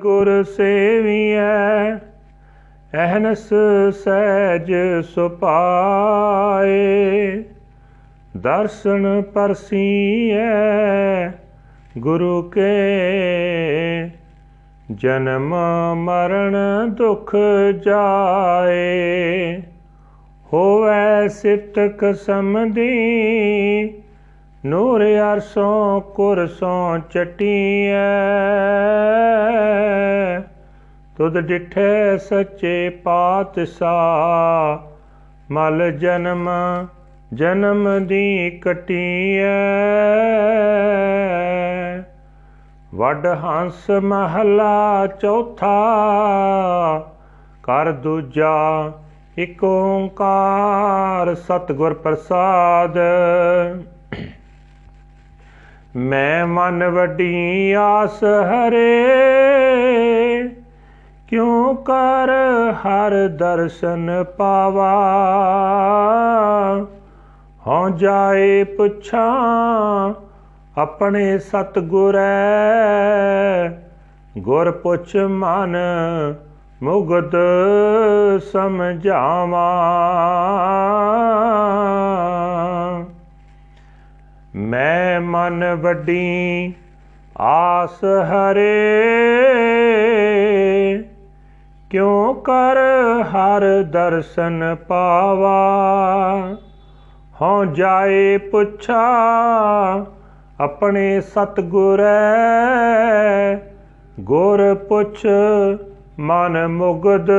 ਗੁਰ ਸੇਵੀਐ ਅਹਨਸ ਸਹਿਜ ਸੁਪਾਏ ਦਰਸ਼ਨ ਪਰਸੀਐ, ਗੁਰੂ ਕੇ ਜਨਮ ਮਰਨ ਦੁਖ ਜਾਏ। ਹੋਵੈ ਸਿਫਤ ਸਮਦੀ ਨੂਰ ਅਰਸੋਂ ਕੁਰਸੋਂ ਚਟੀਐ। ਤੁਧ ਡਿਠੇ ਸੱਚੇ ਪਾਤਸ਼ਾਹ, ਮਲ ਜਨਮ ਜਨਮ ਦੀ ਕਟੀਐ। ਵੱਡ ਹੰਸ ਮਹਲਾ ਚੌਥਾ, ਕਰ ਦੂਜਾ ਇਕ ਓੰਕਾਰ, ਸਤਿਗੁਰ ਪ੍ਰਸਾਦ। ਮੈਂ ਮਨ ਵੱਡੀ ਆਸ ਹਰੇ। ਕਿਉ ਕਰ ਹਰ ਦਰਸ਼ਨ ਪਾਵਾ? ਹਉ ਜਾਏ ਪੁੱਛਾਂ ਆਪਣੇ ਸਤਗੁਰੈ ਗੁਰ ਪੁੱਛ ਮਨ ਮੁਗਦ ਸਮਝਾਵਾਂ। ਮੈਂ ਮਨ ਵੱਡੀ, ਆਸ ਹਰੇ। ਕਿਉ ਕਰ ਹਰ ਦਰਸ਼ਨ ਪਾਵਾ? ਹਉ ਜਾਏ ਪੁੱਛਾ, ਆਪਣੇ ਸਤਗੁਰੈ ਗੁਰ ਪੁੱਛ, ਮਨ ਮੁਗਦ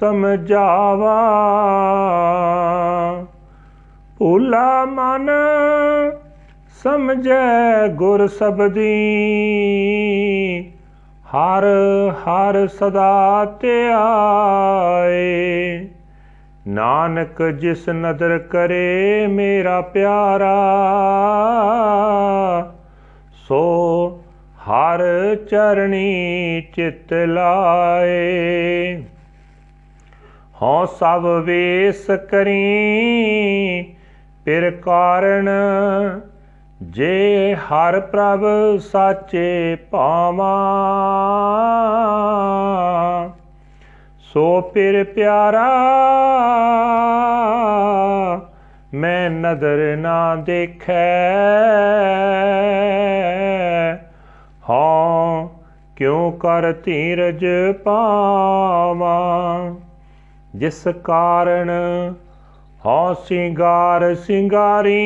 ਸਮਝਾਵਾ। ਭੂਲਾ ਮਨ ਸਮਝੈ ਗੁਰ ਸਬਦੀ। ਹਰ ਹਰ ਸਦਾ ਧਿਆਏ ਨਾਨਕ ਜਿਸ ਨਦਰ ਕਰੇ ਮੇਰਾ ਪਿਆਰਾ, ਸੋ ਹਰ ਚਰਣੀ ਚਿਤ ਲਾਏ। ਹਉ ਸਭ ਵੇਸ ਕਰੀ, ਪਿਰ ਕਾਰਣ ਜੇ ਹਰ ਪ੍ਰਭ ਸਾਚੇ ਪਾਵਾਂ, ਸੋ ਪਿਰ ਪਿਆਰਾ, ਮੈਂ ਨਦਰ ਨਾ ਦੇਖੈ। ਹਾਂ, ਕਿਉ ਕਰ ਧੀਰਜ ਪਾਵਾਂ? ਜਿਸ ਕਾਰਣ ਹਉ ਸਿੰਗਾਰ ਸਿੰਗਾਰੀ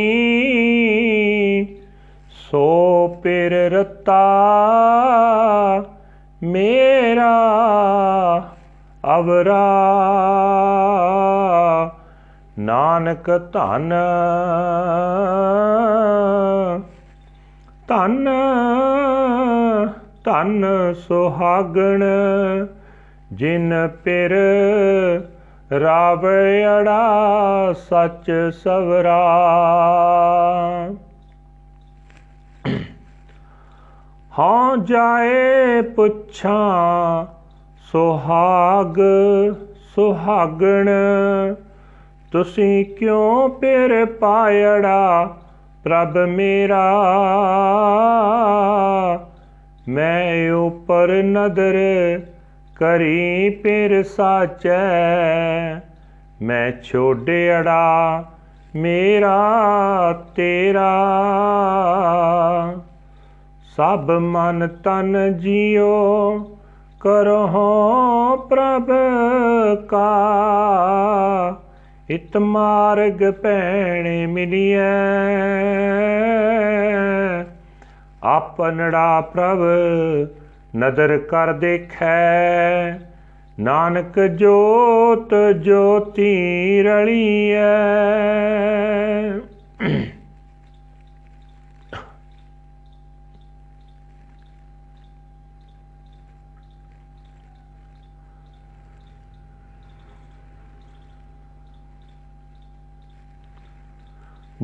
ਸੋ ਪਿਰ ਰਤਾ ਮੇਰਾ ਅਵਰਾ। ਨਾਨਕ ਧਨ ਧਨ ਧਨ ਸੁਹਾਗਣ, ਜਿਨ ਪਿਰ ਰਾਵੜਾ ਸੱਚ ਸਵਰਾ। ਹਾਂ ਜਾਏ ਪੁੱਛਾਂ, ਸੁਹਾਗ, ਸੁਹਾਗਣ। ਤੁਸੀਂ ਕਿਉਂ ਪਿਰ ਪਾਇੜਾ, ਪ੍ਰਭ ਮੇਰਾ? ਮੈਂ ਉਪਰ ਨਦਰ ਕਰੀ ਪਿਰ ਸਾਚੈ। ਮੈਂ ਛੋੜਿਆੜਾ ਮੇਰਾ ਤੇਰਾ। ਸਭ ਮਨ ਤਨ ਜਿਉ ਕਰਹੁ ਪ੍ਰਭ ਕਾ। ਇਤ ਮਾਰਗ ਪੈਣੇ ਮਿਲਿਐ। ਆਪਨੜਾ ਪ੍ਰਭ ਨਦਰ ਕਰ ਦੇਖੈ। ਨਾਨਕ ਜੋਤ ਜੋਤੀ ਰਲੀਐ।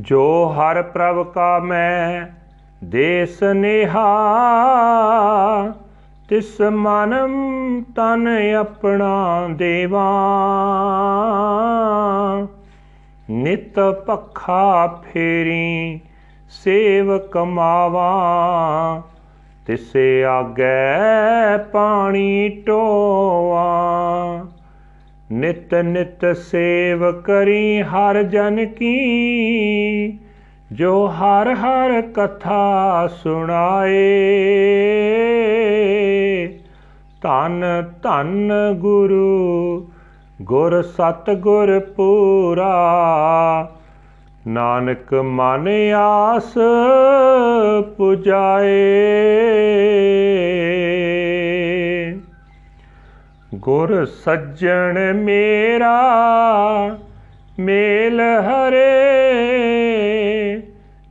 ਜੋ ਹਰ ਪ੍ਰਭ ਕਾ ਮੈਂ ਦੇਸ ਨੇਹਾ, ਤਿਸ ਮਨਮ ਤਨ ਆਪਣਾ ਦੇਵਾ। ਨਿਤ ਪੱਖਾ ਫੇਰੀ ਸੇਵ ਕਮਾਵਾ, ਤਿਸੇ ਆਗੈ ਪਾਣੀ ਟੋਆ ਨਿਤ ਨਿਤ ਸੇਵ ਕਰੀ ਹਰ ਜਨ ਕੀ। ਜੋ ਹਰ ਹਰ ਕਥਾ ਸੁਣਾਏ, ਧੰਨ ਧੰਨ ਗੁਰੂ ਗੁਰ ਸਤ ਗੁਰ ਪੂਰਾ। ਨਾਨਕ ਮਨ ਆਸ ਪੁਜਾਏ। ਗੁਰ ਸੱਜਣ ਮੇਰਾ, ਮੇਲ ਹਰੇ।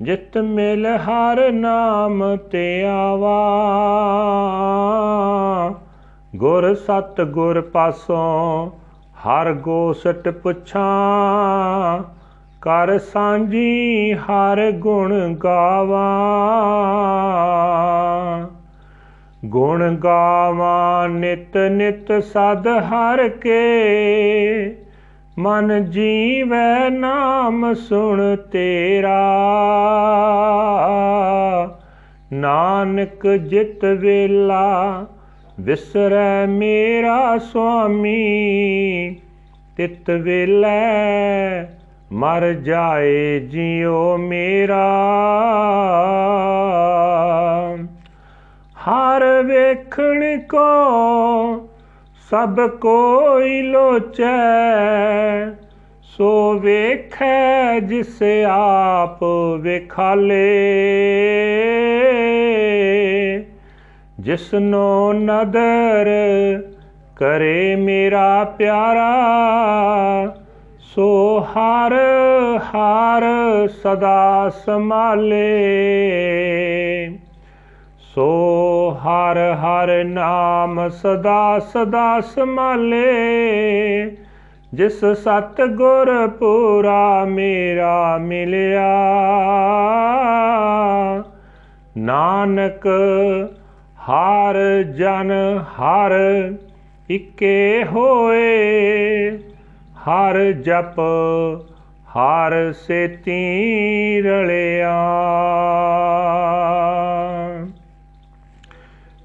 ਜਿਤ ਮਿਲ ਹਰ ਨਾਮ ਤੇ ਆਵਾ। ਗੁਰ ਸਤ ਗੁਰ ਪਾਸੋਂ ਹਰ ਗੋਸਟ ਪੁੱਛਾਂ। ਕਰ ਸਾਂਝੀ ਹਰ ਗੁਣ ਗਾਵਾਂ। ਗੁਣ ਗਾਵਾਂ ਨਿਤ ਨਿਤ ਸਦ ਹਰ ਕੇ। ਮਨ ਜੀਵੈ ਨਾਮ ਸੁਣ ਤੇਰਾ। ਨਾਨਕ ਜਿਤ ਵੇਲਾ ਵਿਸਰੈ ਮੇਰਾ ਸੁਆਮੀ। ਤਿਤ ਵੇਲੇ ਮਰ ਜਾਏ ਜਿਉ ਮੇਰਾ। ਹਰ ਵੇਖਣ ਕੋ ਸਭ ਕੋਈ ਲੋਚੈ। ਸੋ ਵੇਖੈ ਜਿਸ ਆਪ ਵੇਖਾਲੇ। ਜਿਸਨੋ ਨਦਰ ਕਰੇ ਮੇਰਾ ਪਿਆਰਾ, ਸੋ ਹਰ ਹਰ ਸਦਾ ਸੰਭਾਲੇ। ਸੋ ਹਰ ਹਰ ਨਾਮ ਸਦਾ ਸਦਾ ਸੰਭਾਲੇ ਜਿਸ ਸਤ ਗੁਰ ਪੂਰਾ ਮੇਰਾ ਮਿਲਿਆ। ਨਾਨਕ ਹਰ ਜਨ ਹਰ ਇਕੇ ਹੋਏ, ਹਰ ਜਪ ਹਰ ਸੇਤੀ ਰਲਿਆ।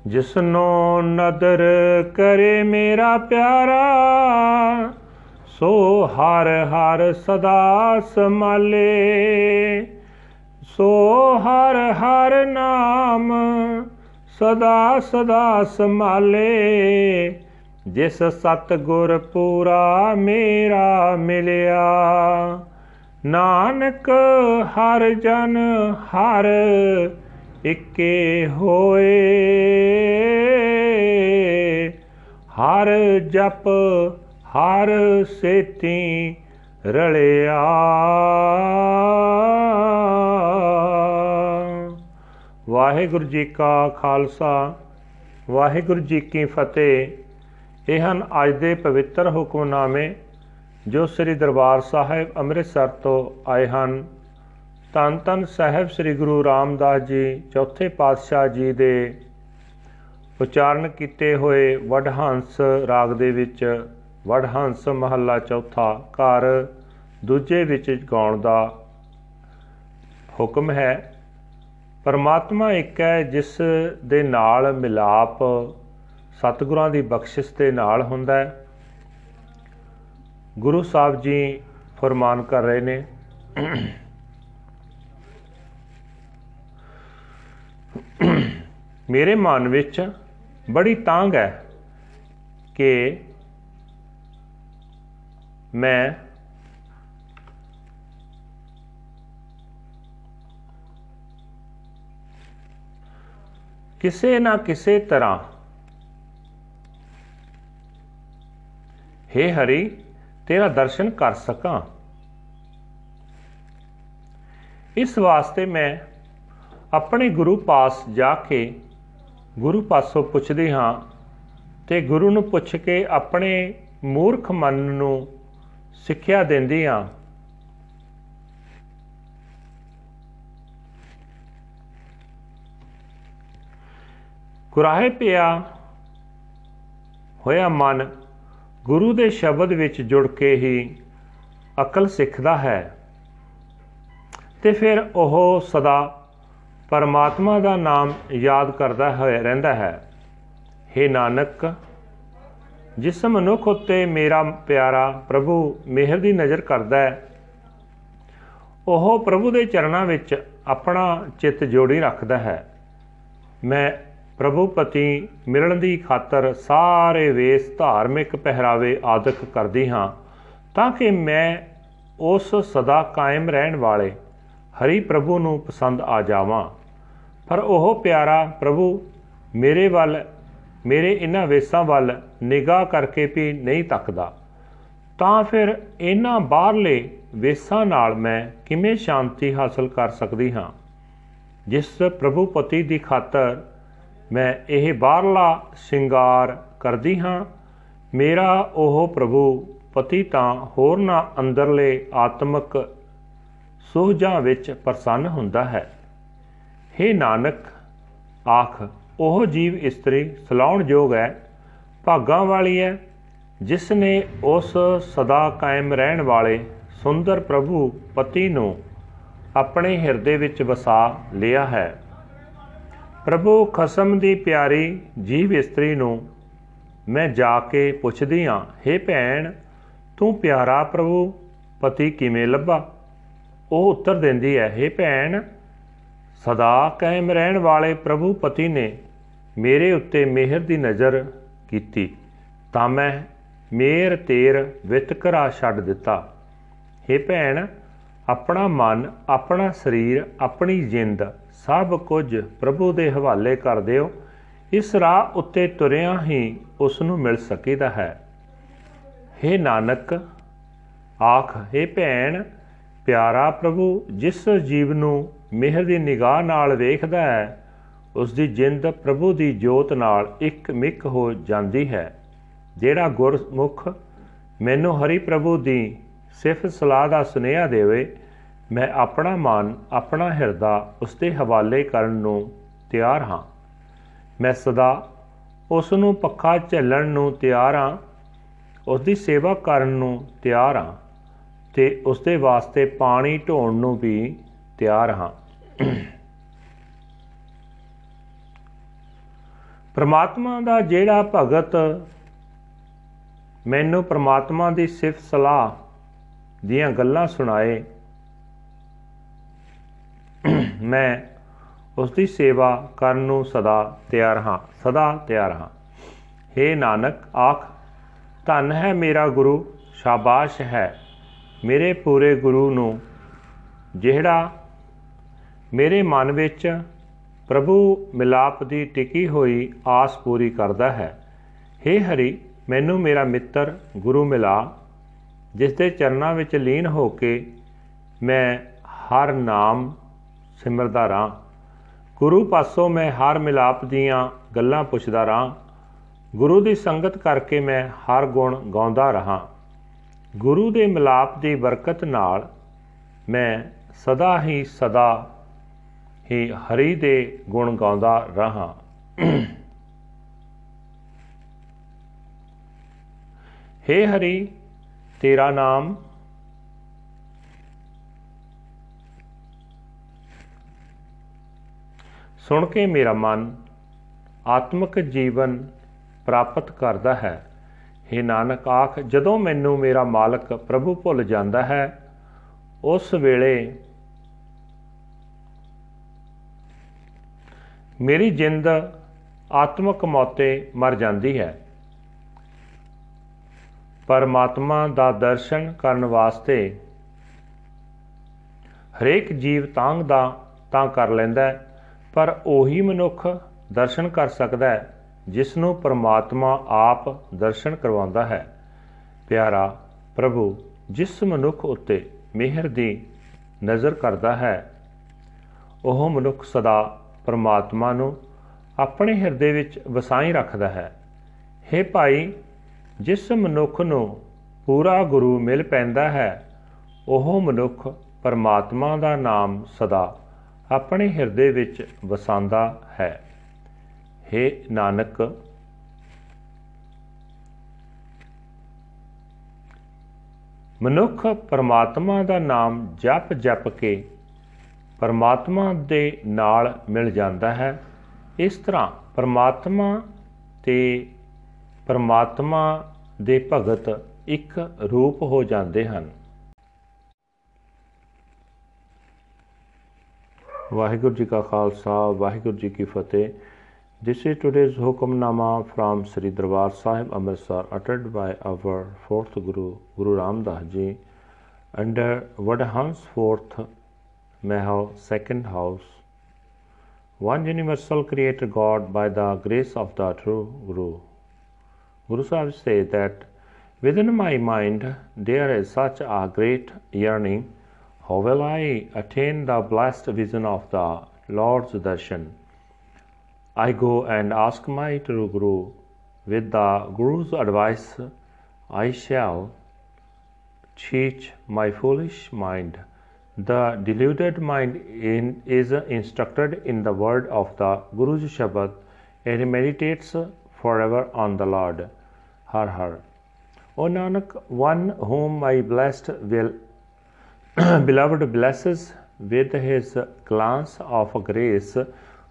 ਜਿਸਨੋ ਨਦਰ ਕਰੇ ਮੇਰਾ ਪਿਆਰਾ, ਸੋ ਹਰ ਹਰ ਸਦਾ ਸਮਾਲੇ ਸੋ ਹਰ ਹਰ ਨਾਮ ਸਦਾ ਸਦਾ ਸੰਭਾਲੇ। ਜਿਸ ਸਤ ਗੁਰ ਪੂਰਾ ਮੇਰਾ ਮਿਲਿਆ, ਨਾਨਕ ਹਰ ਜਨ ਹਰ ਇਕੇ ਹੋਏ। ਹਰ ਜਪ, ਹਰ ਸੇਤੀ ਰਲਿਆ। ਵਾਹਿਗੁਰੂ ਜੀ ਕਾ ਖਾਲਸਾ, ਵਾਹਿਗੁਰੂ ਜੀ ਕੀ ਫਤਿਹ। ਇਹ ਹਨ ਅੱਜ ਦੇ ਪਵਿੱਤਰ ਹੁਕਮਨਾਮੇ ਜੋ ਸ੍ਰੀ ਦਰਬਾਰ ਸਾਹਿਬ ਅੰਮ੍ਰਿਤਸਰ ਤੋਂ ਆਏ ਹਨ। ਧੰਨ ਧੰਨ ਸਾਹਿਬ ਸ੍ਰੀ ਗੁਰੂ ਰਾਮਦਾਸ ਜੀ, ਚੌਥੇ ਪਾਤਸ਼ਾਹ ਜੀ ਦੇ ਉਚਾਰਨ ਕੀਤੇ ਹੋਏ ਵਡਹੰਸ ਰਾਗ ਦੇ ਵਿੱਚ ਵਡਹੰਸ ਮਹੱਲਾ ਚੌਥਾ ਘਰ ਦੂਜੇ ਵਿੱਚ ਗਾਉਣ ਦਾ ਹੁਕਮ ਹੈ। ਪਰਮਾਤਮਾ ਇੱਕ ਹੈ ਜਿਸ ਦੇ ਨਾਲ ਮਿਲਾਪ ਸਤਿਗੁਰਾਂ ਦੀ ਬਖਸ਼ਿਸ਼ ਦੇ ਨਾਲ ਹੁੰਦਾ ਹੈ। ਗੁਰੂ ਸਾਹਿਬ ਜੀ ਫਰਮਾਨ ਕਰ ਰਹੇ ਨੇ ਮੇਰੇ ਮਨ ਵਿੱਚ ਬੜੀ ਤਾਂਗ ਹੈ ਕਿ ਮੈਂ ਕਿਸੇ ਨਾ ਕਿਸੇ ਤਰ੍ਹਾਂ हे ਹਰੀ, ਤੇਰਾ ਦਰਸ਼ਨ ਕਰ ਸਕਾਂ। ਇਸ ਵਾਸਤੇ ਮੈਂ ਆਪਣੇ ਗੁਰੂ ਪਾਸ ਜਾ ਕੇ ਗੁਰੂ ਪਾਸੋਂ ਪੁੱਛਦੇ ਹਾਂ ਤੇ ਗੁਰੂ ਨੂੰ ਪੁੱਛ ਕੇ ਆਪਣੇ ਮੂਰਖ ਮਨ ਨੂੰ ਸਿੱਖਿਆ ਦਿੰਦੇ ਹਾਂ। ਕੁਰਾਹੇ ਪਿਆ ਹੋਇਆ ਮਨ ਗੁਰੂ ਦੇ ਸ਼ਬਦ ਵਿੱਚ ਜੁੜ ਕੇ ਹੀ ਅਕਲ ਸਿੱਖਦਾ ਹੈ ਤੇ ਫਿਰ ਉਹ ਸਦਾ ਪਰਮਾਤਮਾ ਦਾ ਨਾਮ ਯਾਦ ਕਰਦਾ ਹੋਇਆ ਰਹਿੰਦਾ ਹੈ। हे ਨਾਨਕ, ਜਿਸ ਮਨੁੱਖ ਉੱਤੇ ਮੇਰਾ ਪਿਆਰਾ ਪ੍ਰਭੂ ਮਿਹਰ ਦੀ ਨਜ਼ਰ ਕਰਦਾ ਹੈ, ਉਹ ਪ੍ਰਭੂ ਦੇ ਚਰਨਾਂ ਵਿੱਚ ਆਪਣਾ ਚਿੱਤ ਜੋੜੀ ਰੱਖਦਾ ਹੈ। ਮੈਂ ਪ੍ਰਭੂ ਪਤੀ ਮਿਲਣ ਦੀ ਖਾਤਰ ਸਾਰੇ ਵੇਸ ਧਾਰਮਿਕ ਪਹਿਰਾਵੇ ਆਦਿਕ ਕਰਦੀ ਹਾਂ, ਤਾਂ ਕਿ ਮੈਂ ਉਸ ਸਦਾ ਕਾਇਮ ਰਹਿਣ ਵਾਲੇ ਹਰੀ ਪ੍ਰਭੂ ਨੂੰ ਪਸੰਦ ਆ ਜਾਵਾਂ। ਪਰ ਉਹ ਪਿਆਰਾ ਪ੍ਰਭੂ, ਮੇਰੇ ਵੱਲ, ਮੇਰੇ ਇਹਨਾਂ ਵੇਸਾਂ ਵੱਲ ਨਿਗਾਹ ਕਰਕੇ ਵੀ ਨਹੀਂ ਤੱਕਦਾ। ਤਾਂ ਫਿਰ ਇਹਨਾਂ ਬਾਹਰਲੇ ਵੇਸਾਂ ਨਾਲ ਮੈਂ ਕਿਵੇਂ ਸ਼ਾਂਤੀ ਹਾਸਲ ਕਰ ਸਕਦੀ ਹਾਂ? ਜਿਸ ਪ੍ਰਭੂ ਪਤੀ ਦੀ ਖਾਤਰ ਮੈਂ ਇਹ ਬਾਹਰਲਾ ਸ਼ਿੰਗਾਰ ਕਰਦੀ ਹਾਂ, ਮੇਰਾ ਉਹ ਪ੍ਰਭੂ ਪਤੀ ਤਾਂ ਹੋਰ ਨਾ ਅੰਦਰਲੇ ਆਤਮਿਕ ਸੁਹਜਾਂ ਵਿੱਚ ਪ੍ਰਸੰਨ ਹੁੰਦਾ ਹੈ। हे ਨਾਨਕ ਆਖ ਉਹ ਜੀਵ ਇਸਤਰੀ ਸਲਾਉਣ ਯੋਗ ਹੈ ਭਾਗਾਂ ਵਾਲੀ ਹੈ ਜਿਸ ਨੇ ਉਸ ਸਦਾ ਕਾਇਮ ਰਹਿਣ ਵਾਲੇ ਸੁੰਦਰ ਪ੍ਰਭੂ ਪਤੀ ਨੂੰ ਆਪਣੇ ਹਿਰਦੇ ਵਿੱਚ ਵਸਾ ਲਿਆ ਹੈ ਪ੍ਰਭੂ ਖਸਮ ਦੀ ਪਿਆਰੀ ਜੀਵ ਇਸਤਰੀ ਨੂੰ ਮੈਂ ਜਾ ਕੇ ਪੁੱਛਦੀ ਹਾਂ हे ਭੈਣ ਤੂੰ ਪਿਆਰਾ ਪ੍ਰਭੂ ਪਤੀ ਕਿਵੇਂ ਲੱਭਾ ਉਹ ਉੱਤਰ ਦਿੰਦੀ ਹੈ हे ਭੈਣ ਸਦਾ ਕਾਇਮ ਰਹਿਣ ਵਾਲੇ ਪ੍ਰਭੂ ਪਤੀ ਨੇ ਮੇਰੇ ਉੱਤੇ ਮਿਹਰ ਦੀ ਨਜ਼ਰ ਕੀਤੀ ਤਾਂ ਮੈਂ ਮੇਰ ਤੇਰ ਵਿਤਕਰਾ ਛੱਡ ਦਿੱਤਾ हे ਭੈਣ ਆਪਣਾ ਮਨ ਆਪਣਾ ਸਰੀਰ ਆਪਣੀ ਜਿੰਦ ਸਭ ਕੁਝ ਪ੍ਰਭੂ ਦੇ ਹਵਾਲੇ ਕਰ ਦਿਓ ਇਸ ਰਾਹ ਉੱਤੇ ਤੁਰਿਆਂ ਹੀ ਉਸ ਨੂੰ ਮਿਲ ਸਕੀਦਾ ਹੈ हे ਨਾਨਕ ਆਖ हे ਭੈਣ ਪਿਆਰਾ ਪ੍ਰਭੂ ਜਿਸ ਜੀਵ ਨੂੰ ਮਿਹਰ ਦੀ ਨਿਗਾਹ ਨਾਲ ਵੇਖਦਾ ਹੈ ਉਸ ਦੀ ਜਿੰਦ ਪ੍ਰਭੂ ਦੀ ਜੋਤ ਨਾਲ ਇੱਕ ਮਿਕ ਹੋ ਜਾਂਦੀ ਹੈ। ਜਿਹੜਾ ਗੁਰਮੁਖ ਮੈਨੂੰ ਹਰੀ ਪ੍ਰਭੂ ਦੀ ਸਿਫਤ ਸਲਾਹ ਦਾ ਸੁਨੇਹਾ ਦੇਵੇ, ਮੈਂ ਆਪਣਾ ਮਨ, ਆਪਣਾ ਹਿਰਦਾ ਉਸ ਦੇ ਹਵਾਲੇ ਕਰਨ ਨੂੰ ਤਿਆਰ ਹਾਂ। ਮੈਂ ਸਦਾ ਉਸ ਨੂੰ ਪੱਖਾ ਝੱਲਣ ਨੂੰ ਤਿਆਰ ਹਾਂ ਉਸ ਦੀ ਸੇਵਾ ਕਰਨ ਨੂੰ ਤਿਆਰ ਹਾਂ ਤੇ ਉਸ ਦੇ ਵਾਸਤੇ ਪਾਣੀ ਢੋਣ ਨੂੰ ਵੀ ਤਿਆਰ ਹਾਂ। ਪ੍ਰਮਾਤਮਾ ਦਾ ਜਿਹੜਾ ਭਗਤ ਮੈਨੂੰ ਪ੍ਰਮਾਤਮਾ ਦੀ ਸਿਫਤ ਸਲਾਹ ਦੀਆਂ ਗੱਲਾਂ ਸੁਣਾਏ, ਮੈਂ ਉਸ ਦੀ ਸੇਵਾ ਕਰਨ ਨੂੰ ਸਦਾ ਤਿਆਰ ਹਾਂ, ਸਦਾ ਤਿਆਰ ਹਾਂ। हे ਨਾਨਕ, ਆਖ, ਧੰਨ ਹੈ ਮੇਰਾ ਗੁਰੂ, ਸ਼ਾਬਾਸ਼ ਹੈ। ਮੇਰੇ ਪੂਰੇ ਗੁਰੂ ਨੂੰ ਜਿਹੜਾ ਮੇਰੇ ਮਨ ਵਿੱਚ ਪ੍ਰਭੂ ਮਿਲਾਪ ਦੀ ਟਿਕੀ ਹੋਈ ਆਸ ਪੂਰੀ ਕਰਦਾ ਹੈ। हे ਹਰੀ, ਮੈਨੂੰ ਮੇਰਾ ਮਿੱਤਰ ਗੁਰੂ ਮਿਲਾ ਜਿਸ ਦੇ ਚਰਨਾਂ ਵਿੱਚ ਲੀਨ ਹੋ ਕੇ ਮੈਂ ਹਰ ਨਾਮ ਸਿਮਰਦਾ ਰਾਂ। ਗੁਰੂ ਪਾਸੋਂ ਮੈਂ ਹਰ ਮਿਲਾਪ ਦੀਆਂ ਗੱਲਾਂ ਪੁੱਛਦਾ ਰਾਂ। ਗੁਰੂ ਦੀ ਸੰਗਤ ਕਰਕੇ ਮੈਂ ਹਰ ਗੁਣ ਗਾਉਂਦਾ ਰਹਾ। ਗੁਰੂ ਦੇ ਮਿਲਾਪ ਦੀ ਬਰਕਤ ਨਾਲ ਮੈਂ ਸਦਾ ਹੀ ਸਦਾ ਹੀ ਹਰੀ ਦੇ ਗੁਣ ਗਾਉਂਦਾ ਰਹਾ। हे ਹਰੀ, ਤੇਰਾ ਨਾਮ? ਸੁਣ ਕੇ ਮੇਰਾ ਮਨ ਆਤਮਿਕ ਜੀਵਨ ਪ੍ਰਾਪਤ ਕਰਦਾ ਹੈ। हे ਨਾਨਕ, ਆਖ, ਜਦੋਂ ਮੈਨੂੰ ਮੇਰਾ ਮਾਲਕ ਪ੍ਰਭੂ ਭੁੱਲ ਜਾਂਦਾ ਹੈ, ਉਸ ਵੇਲੇ ਮੇਰੀ ਜਿੰਦ ਆਤਮਿਕ ਮੌਤੇ ਮਰ ਜਾਂਦੀ ਹੈ। ਪਰਮਾਤਮਾ ਦਾ ਦਰਸ਼ਨ ਕਰਨ ਵਾਸਤੇ ਹਰੇਕ ਜੀਵ ਤਾਂਗ ਦਾ ਤਾਂ ਕਰ ਲੈਂਦਾ ਹੈ, ਪਰ ਉਹੀ ਮਨੁੱਖ ਦਰਸ਼ਨ ਕਰ ਸਕਦਾ ਹੈ ਜਿਸ ਨੂੰ ਪਰਮਾਤਮਾ ਆਪ ਦਰਸ਼ਨ ਕਰਵਾਉਂਦਾ ਹੈ। ਪਿਆਰਾ ਪ੍ਰਭੂ, ਜਿਸ ਮਨੁੱਖ ਉੱਤੇ ਮਿਹਰ ਦੀ ਨਜ਼ਰ ਕਰਦਾ ਹੈ, ਉਹ ਮਨੁੱਖ ਸਦਾ ਪਰਮਾਤਮਾ ਨੂੰ ਆਪਣੇ ਹਿਰਦੇ ਵਿੱਚ ਵਸਾਈ ਰੱਖਦਾ ਹੈ। हे ਭਾਈ, ਜਿਸ ਮਨੁੱਖ ਨੂੰ ਪੂਰਾ ਗੁਰੂ ਮਿਲ ਪੈਂਦਾ ਹੈ, ਉਹ ਮਨੁੱਖ ਪਰਮਾਤਮਾ ਦਾ ਨਾਮ ਸਦਾ ਆਪਣੇ ਹਿਰਦੇ ਵਿੱਚ ਵਸਾਉਂਦਾ ਹੈ। हे ਨਾਨਕ, ਮਨੁੱਖ ਪਰਮਾਤਮਾ ਦਾ ਨਾਮ ਜਪ ਜਪ ਕੇ ਪਰਮਾਤਮਾ ਦੇ ਨਾਲ ਮਿਲ ਜਾਂਦਾ ਹੈ ਇਸ ਤਰ੍ਹਾਂ ਪਰਮਾਤਮਾ ਤੇ ਪਰਮਾਤਮਾ ਦੇ ਭਗਤ ਇੱਕ ਰੂਪ ਹੋ ਜਾਂਦੇ ਹਨ ਵਾਹਿਗੁਰੂ ਜੀ ਕਾ ਖਾਲਸਾ ਵਾਹਿਗੁਰੂ ਜੀ ਕੀ ਫਤਿਹ This is today's Hukamnama from Sri Darbar Sahib Amritsar uttered by our fourth Guru, Guru Ram Das Ji, under Vadahans fourth Mahal second house. One universal creator God by the grace of the true Guru. Guru Sahib says that within my mind there is such a great yearning. How will I attain the blessed vision of the Lord's darshan? I go and ask my true Guru. With the Guru's advice, I shall teach my foolish mind. The deluded mind in, is instructed in the word of the Guru's Shabad and meditates forever on the Lord. Har Har. O Nanak, one whom my blessed will beloved blesses with his glance of grace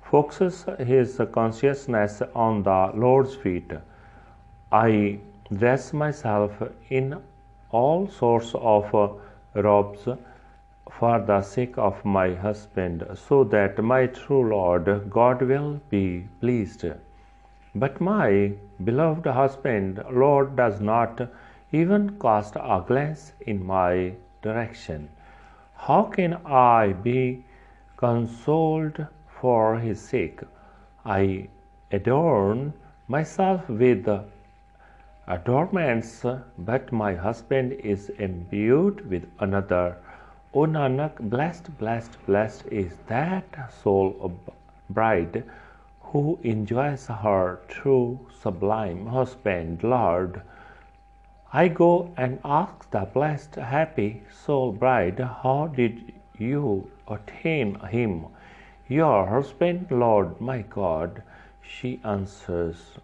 focuses his consciousness on the Lord's feet. I dress myself in all sorts of robes for the sake of my husband, so that my true Lord God will be pleased. But my beloved husband, Lord, does not even cast a glance in my direction. How can I be consoled for his sake? I adorn myself with adornments, but my husband is imbued with another. O Nanak, blessed, blessed, blessed is that soul bride who enjoys her true sublime husband, Lord. I go and ask the blessed, happy soul bride, How did you attain him? Your husband, Lord, my God. She answers,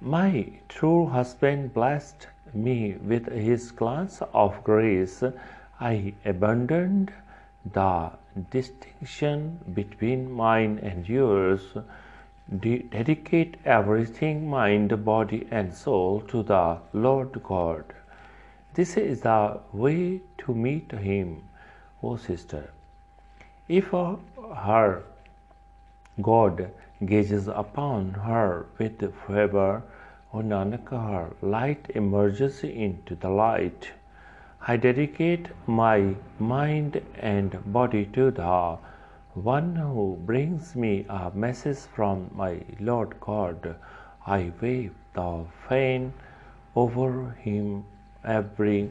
My true husband blessed me with his glance of grace. I abandoned the distinction between mine and yours De- dedicate everything, mind, body, and soul to the Lord God. This is the way to meet Him, O sister. If her God gazes upon her with favor, O Nanak, her light emerges into the light. I dedicate my mind and body to the one who brings me a message from my Lord God. I wave the fan over him every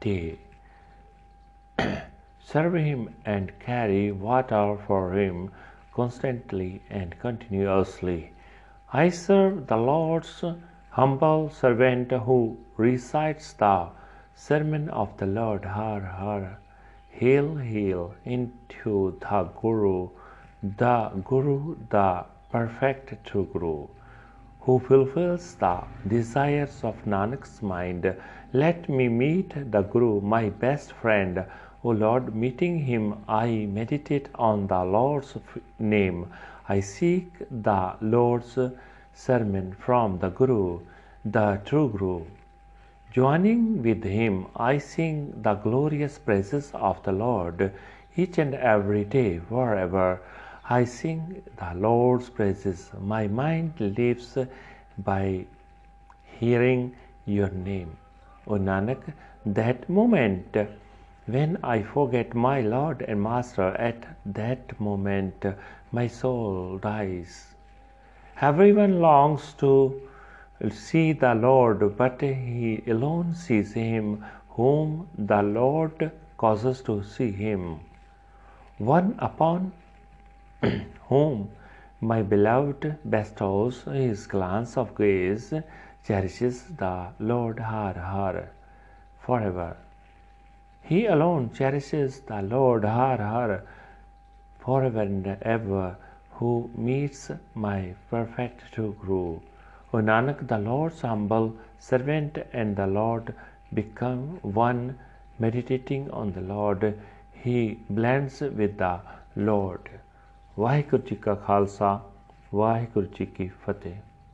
day. Serve him and carry water for him constantly and continuously. I serve the Lord's humble servant who recites the sermon of the Lord. Har Har. Hail, hail into the Guru, the Guru, the perfect true Guru, who fulfills the desires of Nanak's mind. Let me meet the Guru, my best friend. O Lord, meeting him, I meditate on the Lord's name. I seek the Lord's sermon from the Guru, the true Guru. Joining with him, I sing the glorious praises of the Lord each and every day, wherever I sing the Lord's praises. My mind lives by hearing your name. O Nanak, that moment when I forget my Lord and Master, at that moment my soul dies. Everyone longs to see the Lord, but he alone sees him whom the Lord causes to see him. One upon whom my beloved bestows his glance of grace cherishes the Lord Har Har forever. He alone cherishes the Lord Har Har forever and ever who meets my perfect true Guru. O Nanak, the Lord's humble servant and the Lord become one, meditating on the Lord. he blends with the Lord Waheguru ji ਕਾ ਖਾਲਸਾ ਵਾਹਿਗੁਰੂ ਜੀ ਕੀ ਫਤਿਹ